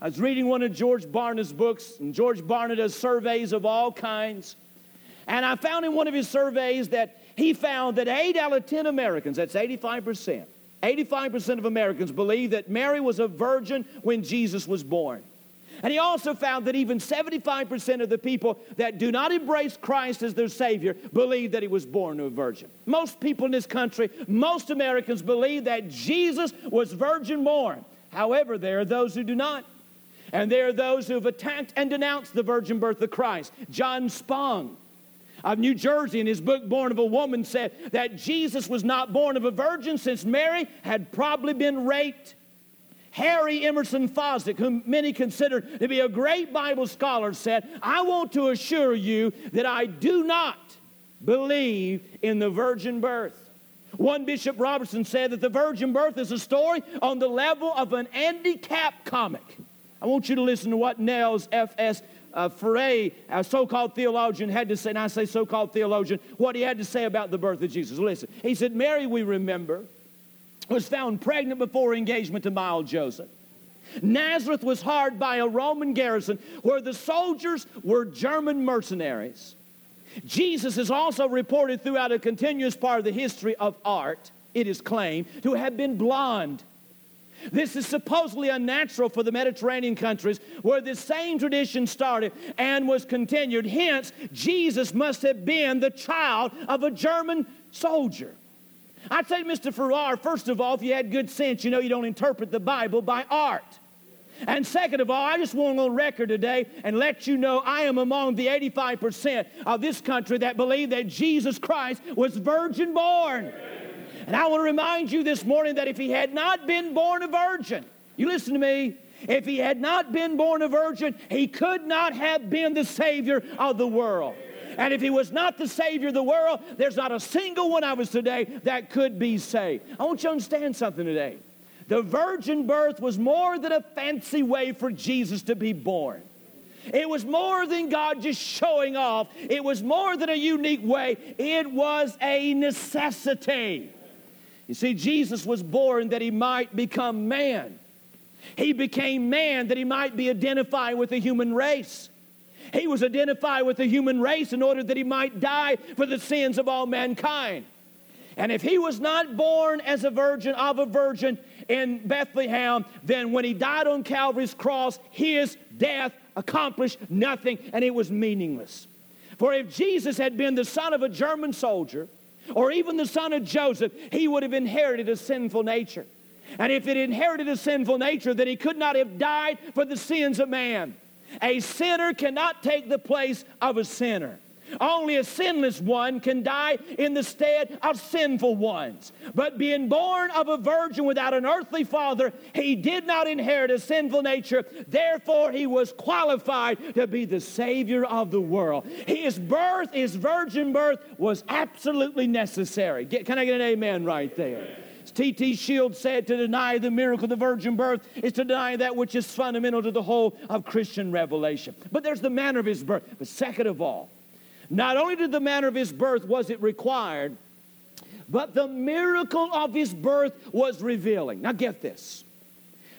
I was reading one of George Barna's books, and George Barna does surveys of all kinds. And I found in one of his surveys that he found that 8 out of 10 Americans, that's 85%, 85% of Americans believe that Mary was a virgin when Jesus was born. And he also found that even 75% of the people that do not embrace Christ as their Savior believe that he was born a virgin. Most people in this country, most Americans believe that Jesus was virgin born. However, there are those who do not. And there are those who have attacked and denounced the virgin birth of Christ. John Spong of New Jersey, in his book Born of a Woman, said that Jesus was not born of a virgin since Mary had probably been raped. Harry Emerson Fosdick, whom many consider to be a great Bible scholar, said, I want to assure you that I do not believe in the virgin birth. One Bishop Robertson said that the virgin birth is a story on the level of an Andy Capp comic. I want you to listen to what Nels F.S. Uh, Ferré, a so called theologian, had to say, and I say so called theologian, what he had to say about the birth of Jesus. Listen, he said, Mary, we remember, was found pregnant before engagement to mild Joseph. Nazareth was hard by a Roman garrison where the soldiers were German mercenaries. Jesus is also reported throughout a continuous part of the history of art, it is claimed, to have been blonde. This is supposedly unnatural for the Mediterranean countries where this same tradition started and was continued. Hence, Jesus must have been the child of a German soldier. I'd say, Mr. Farrar, first of all, if you had good sense, you know you don't interpret the Bible by art. And second of all, I just want on record today and let you know I am among the 85% of this country that believe that Jesus Christ was virgin born. And I want to remind you this morning that if he had not been born a virgin, you listen to me, if he had not been born a virgin, he could not have been the Savior of the world. And if he was not the Savior of the world, there's not a single one of us today that could be saved. I want you to understand something today. The virgin birth was more than a fancy way for Jesus to be born. It was more than God just showing off. It was more than a unique way. It was a necessity. You see, Jesus was born that he might become man. He became man that he might be identified with the human race. He was identified with the human race in order that he might die for the sins of all mankind. And if he was not born as a virgin of a virgin in Bethlehem, then when he died on Calvary's cross, his death accomplished nothing and it was meaningless. For if Jesus had been the son of a German soldier, or even the son of Joseph, he would have inherited a sinful nature. And if it inherited a sinful nature, then he could not have died for the sins of man. A sinner cannot take the place of a sinner. Only a sinless one can die in the stead of sinful ones. But being born of a virgin without an earthly father, he did not inherit a sinful nature. Therefore, he was qualified to be the Savior of the world. His birth, his virgin birth, was absolutely necessary. Get, can I get an amen right there? T.T. Shields said to deny the miracle of the virgin birth is to deny that which is fundamental to the whole of Christian revelation. But there's the manner of his birth. But second of all, not only did the manner of his birth was it required, but the miracle of his birth was revealing. Now get this.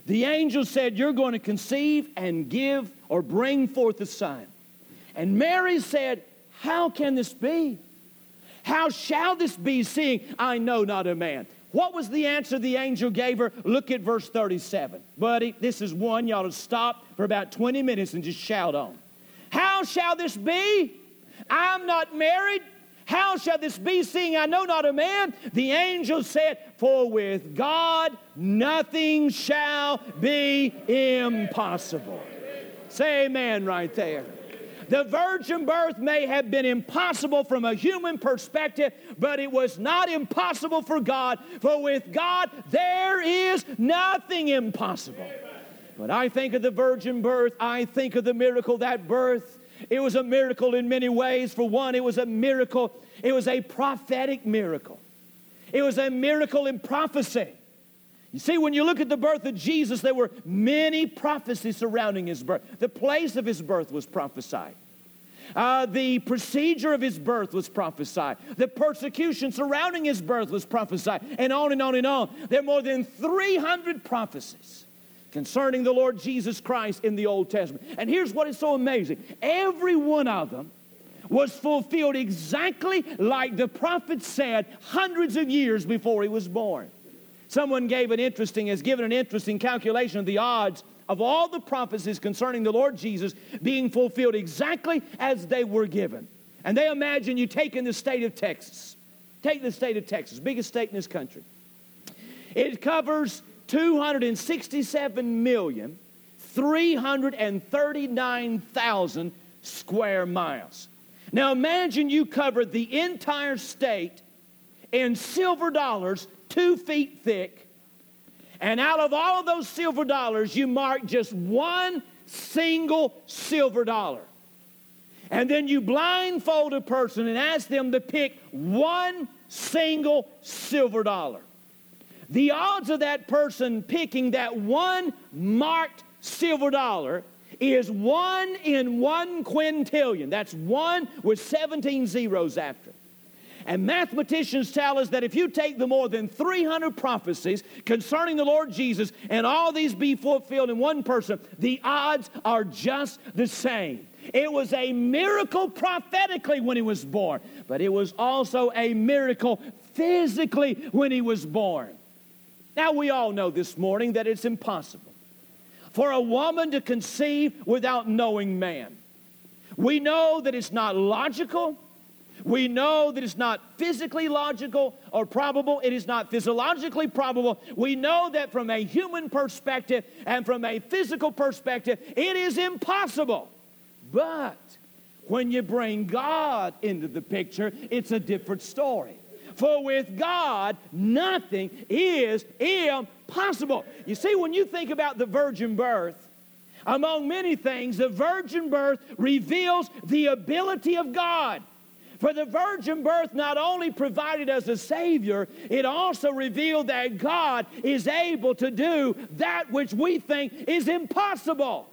The angel said, You're going to conceive and give or bring forth a son. And Mary said, How can this be? How shall this be, seeing I know not a man? What was the answer the angel gave her? Look at verse 37. Buddy, this is one ought to stop for about 20 minutes and just shout on. How shall this be? I'm not married. How shall this be, seeing I know not a man? The angel said, For with God nothing shall be impossible. Say amen right there. The virgin birth may have been impossible from a human perspective, but it was not impossible for God, for with God there is nothing impossible. When I think of the virgin birth, I think of the miracle that birth. It was a miracle in many ways. For one, it was a miracle, it was a prophetic miracle, it was a miracle in prophecy. You see, when you look at the birth of Jesus, there were many prophecies surrounding his birth. The place of his birth was prophesied. Uh, the procedure of his birth was prophesied. The persecution surrounding his birth was prophesied. And on and on and on. There are more than 300 prophecies concerning the Lord Jesus Christ in the Old Testament. And here's what is so amazing every one of them was fulfilled exactly like the prophet said hundreds of years before he was born. Someone gave an interesting, has given an interesting calculation of the odds of all the prophecies concerning the Lord Jesus being fulfilled exactly as they were given. And they imagine you taking the state of Texas. Take the state of Texas, biggest state in this country. It covers 267 million 339,000 square miles. Now imagine you covered the entire state in silver dollars, two feet thick, and out of all of those silver dollars, you mark just one single silver dollar. And then you blindfold a person and ask them to pick one single silver dollar. The odds of that person picking that one marked silver dollar is one in one quintillion. That's one with 17 zeros after. it. And mathematicians tell us that if you take the more than 300 prophecies concerning the Lord Jesus and all these be fulfilled in one person, the odds are just the same. It was a miracle prophetically when he was born, but it was also a miracle physically when he was born. Now, we all know this morning that it's impossible for a woman to conceive without knowing man. We know that it's not logical. We know that it's not physically logical or probable. It is not physiologically probable. We know that from a human perspective and from a physical perspective, it is impossible. But when you bring God into the picture, it's a different story. For with God, nothing is impossible. You see, when you think about the virgin birth, among many things, the virgin birth reveals the ability of God. For the virgin birth not only provided us a Savior, it also revealed that God is able to do that which we think is impossible.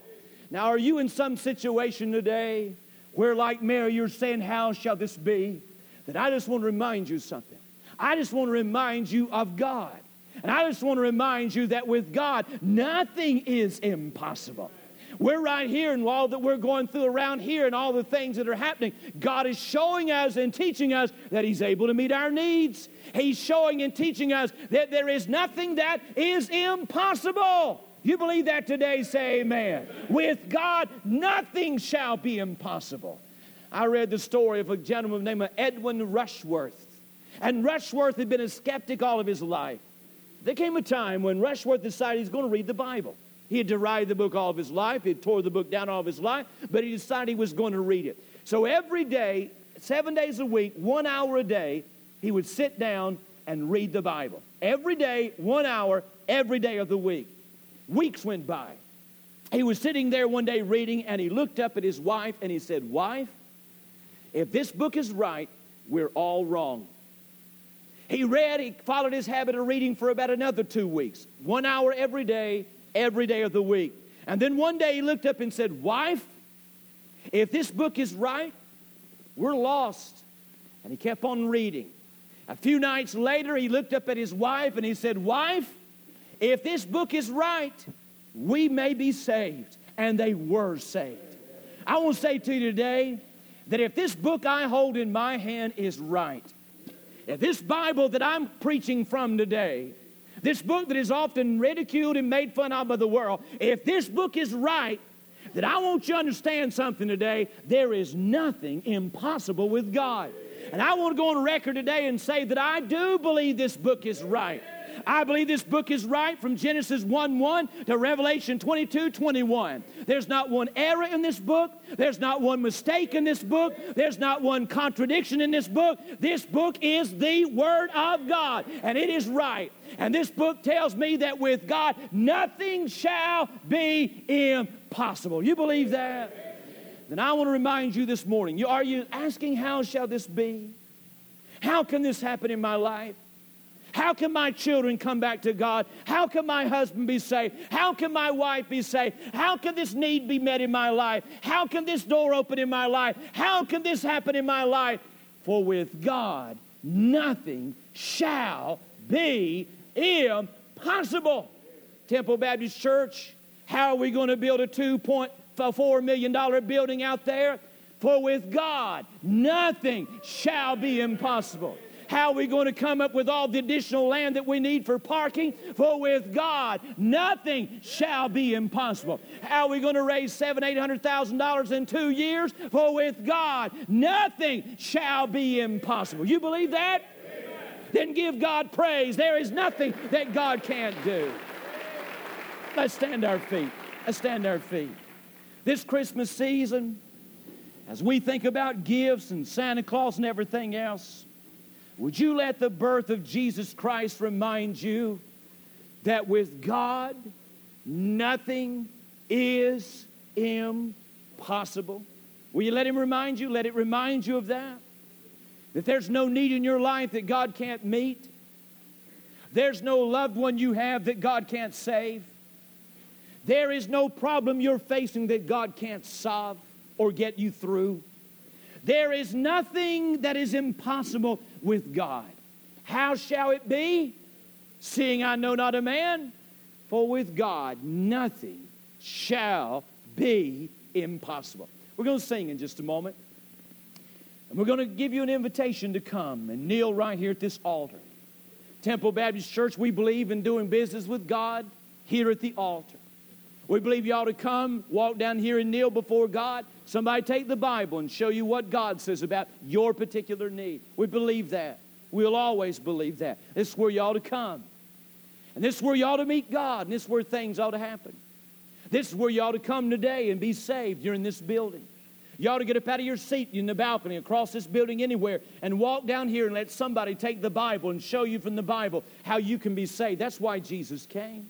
Now, are you in some situation today where, like Mary, you're saying, How shall this be? That I just want to remind you something. I just want to remind you of God. And I just want to remind you that with God, nothing is impossible. We're right here, and all that we're going through around here, and all the things that are happening, God is showing us and teaching us that He's able to meet our needs. He's showing and teaching us that there is nothing that is impossible. You believe that today? Say amen. With God, nothing shall be impossible. I read the story of a gentleman named Edwin Rushworth. And Rushworth had been a skeptic all of his life. There came a time when Rushworth decided he's going to read the Bible. He had derided the book all of his life, he had tore the book down all of his life, but he decided he was going to read it. So every day, seven days a week, one hour a day, he would sit down and read the Bible. Every day, one hour, every day of the week. Weeks went by. He was sitting there one day reading, and he looked up at his wife and he said, Wife, if this book is right, we're all wrong. He read, he followed his habit of reading for about another two weeks, one hour every day, every day of the week. And then one day he looked up and said, Wife, if this book is right, we're lost. And he kept on reading. A few nights later, he looked up at his wife and he said, Wife, if this book is right, we may be saved. And they were saved. I want to say to you today that if this book I hold in my hand is right, if this Bible that I'm preaching from today, this book that is often ridiculed and made fun of by the world, if this book is right, that I want you to understand something today. There is nothing impossible with God. And I want to go on record today and say that I do believe this book is right. I believe this book is right from Genesis 1 1 to Revelation 22 21. There's not one error in this book. There's not one mistake in this book. There's not one contradiction in this book. This book is the Word of God, and it is right. And this book tells me that with God, nothing shall be impossible. You believe that? Then I want to remind you this morning you, are you asking, How shall this be? How can this happen in my life? How can my children come back to God? How can my husband be saved? How can my wife be saved? How can this need be met in my life? How can this door open in my life? How can this happen in my life? For with God, nothing shall be impossible. Temple Baptist Church, how are we going to build a $2.4 million building out there? For with God, nothing shall be impossible. How are we going to come up with all the additional land that we need for parking? For with God, nothing shall be impossible. How are we going to raise seven, eight hundred thousand dollars in two years? For with God, nothing shall be impossible. You believe that? Then give God praise. There is nothing that God can't do. Let's stand our feet. Let's stand our feet. This Christmas season, as we think about gifts and Santa Claus and everything else, would you let the birth of Jesus Christ remind you that with God, nothing is impossible? Will you let Him remind you? Let it remind you of that. That there's no need in your life that God can't meet. There's no loved one you have that God can't save. There is no problem you're facing that God can't solve or get you through. There is nothing that is impossible with God. How shall it be? Seeing I know not a man, for with God nothing shall be impossible. We're going to sing in just a moment. And we're going to give you an invitation to come and kneel right here at this altar. Temple Baptist Church, we believe in doing business with God here at the altar. We believe you ought to come, walk down here and kneel before God. Somebody take the Bible and show you what God says about your particular need. We believe that. We'll always believe that. This is where you ought to come. And this is where you ought to meet God. And this is where things ought to happen. This is where you ought to come today and be saved. You're in this building. You ought to get up out of your seat in the balcony, across this building, anywhere, and walk down here and let somebody take the Bible and show you from the Bible how you can be saved. That's why Jesus came.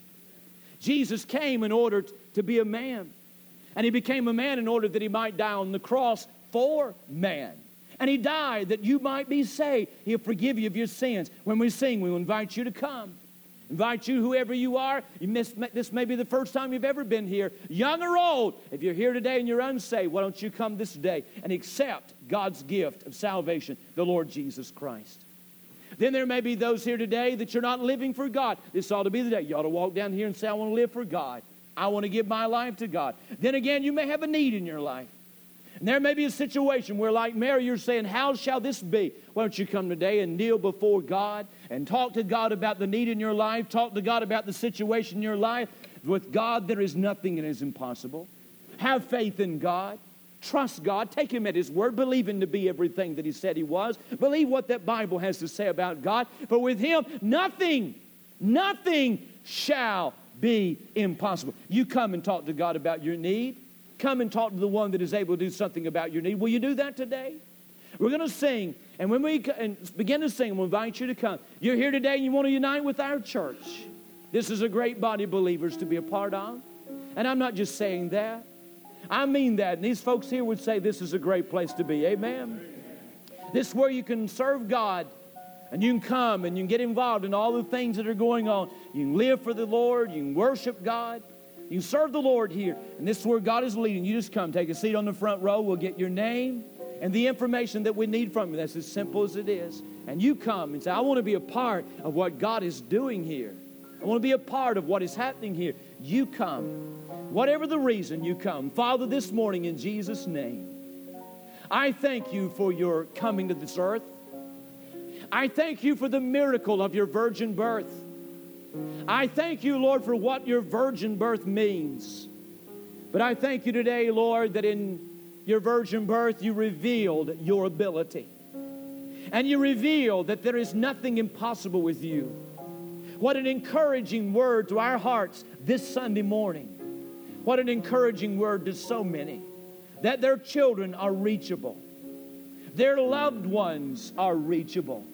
Jesus came in order to be a man. And he became a man in order that he might die on the cross for man. And he died that you might be saved. He'll forgive you of your sins. When we sing, we invite you to come. Invite you, whoever you are. You miss, this may be the first time you've ever been here, young or old. If you're here today and you're unsaved, why don't you come this day and accept God's gift of salvation, the Lord Jesus Christ? Then there may be those here today that you're not living for God. This ought to be the day. You ought to walk down here and say, I want to live for God. I want to give my life to God. Then again, you may have a need in your life. And there may be a situation where, like Mary, you're saying, How shall this be? Why don't you come today and kneel before God and talk to God about the need in your life? Talk to God about the situation in your life. With God, there is nothing that is impossible. Have faith in God. Trust God. Take Him at His word. Believe Him to be everything that He said He was. Believe what that Bible has to say about God. For with Him, nothing, nothing shall be impossible. You come and talk to God about your need. Come and talk to the one that is able to do something about your need. Will you do that today? We're going to sing, and when we begin to sing, we'll invite you to come. You're here today and you want to unite with our church. This is a great body of believers to be a part of. And I'm not just saying that. I mean that. And these folks here would say this is a great place to be. Amen. This is where you can serve God and you can come and you can get involved in all the things that are going on. You can live for the Lord, you can worship God, you can serve the Lord here. And this is where God is leading. You just come, take a seat on the front row. We'll get your name and the information that we need from you. That's as simple as it is. And you come and say, I want to be a part of what God is doing here. I want to be a part of what is happening here. You come. Whatever the reason you come. Father, this morning in Jesus' name, I thank you for your coming to this earth. I thank you for the miracle of your virgin birth. I thank you, Lord, for what your virgin birth means. But I thank you today, Lord, that in your virgin birth you revealed your ability. And you revealed that there is nothing impossible with you. What an encouraging word to our hearts this Sunday morning. What an encouraging word to so many that their children are reachable, their loved ones are reachable.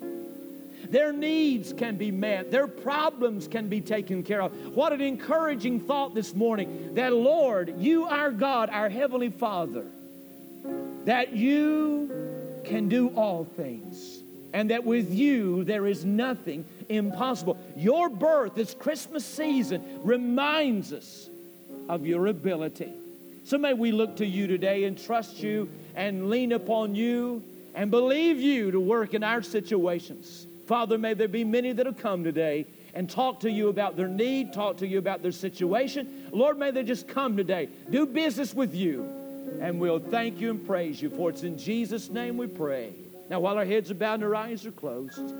Their needs can be met. Their problems can be taken care of. What an encouraging thought this morning that, Lord, you, our God, our Heavenly Father, that you can do all things, and that with you there is nothing impossible. Your birth, this Christmas season, reminds us of your ability. So may we look to you today and trust you and lean upon you and believe you to work in our situations. Father, may there be many that have come today and talk to you about their need, talk to you about their situation. Lord, may they just come today, do business with you, and we'll thank you and praise you. For it's in Jesus' name we pray. Now, while our heads are bowed and our eyes are closed,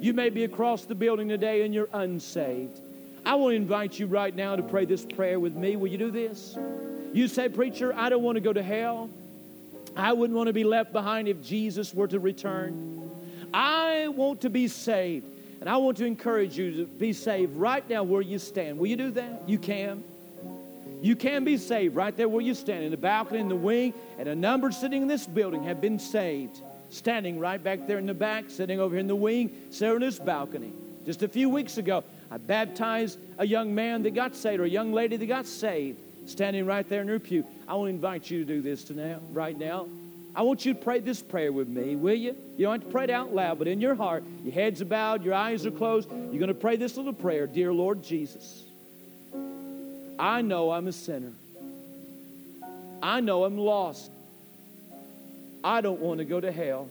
you may be across the building today and you're unsaved. I want to invite you right now to pray this prayer with me. Will you do this? You say, Preacher, I don't want to go to hell. I wouldn't want to be left behind if Jesus were to return. I want to be saved. And I want to encourage you to be saved right now where you stand. Will you do that? You can. You can be saved right there where you stand, in the balcony, in the wing, and a number sitting in this building have been saved. Standing right back there in the back, sitting over here in the wing, sitting in this balcony. Just a few weeks ago, I baptized a young man that got saved, or a young lady that got saved, standing right there in your pew. I want to invite you to do this tonight, right now. I want you to pray this prayer with me, will you? You don't have to pray it out loud, but in your heart, your heads bowed, your eyes are closed. You're going to pray this little prayer Dear Lord Jesus, I know I'm a sinner. I know I'm lost. I don't want to go to hell.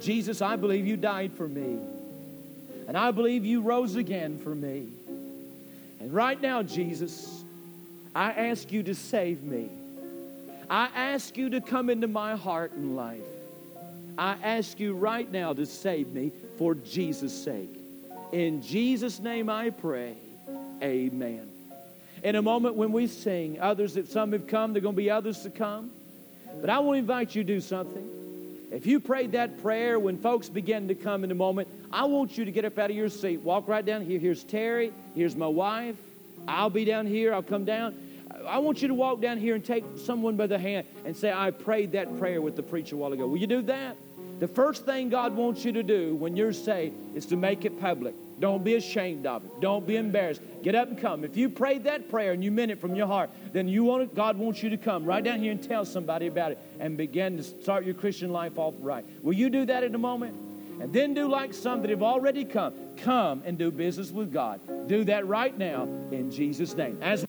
Jesus, I believe you died for me. And I believe you rose again for me. And right now, Jesus, I ask you to save me. I ask you to come into my heart and life. I ask you right now to save me for Jesus' sake. In Jesus' name I pray. Amen. In a moment when we sing, others that some have come, there are going to be others to come. But I want to invite you to do something. If you prayed that prayer when folks begin to come in a moment, I want you to get up out of your seat, walk right down here. Here's Terry. Here's my wife. I'll be down here. I'll come down. I want you to walk down here and take someone by the hand and say, I prayed that prayer with the preacher a while ago. Will you do that? The first thing God wants you to do when you're saved is to make it public. Don't be ashamed of it. Don't be embarrassed. Get up and come. If you prayed that prayer and you meant it from your heart, then you want God wants you to come right down here and tell somebody about it and begin to start your Christian life off right. Will you do that in a moment? And then do like some that have already come. Come and do business with God. Do that right now in Jesus' name. As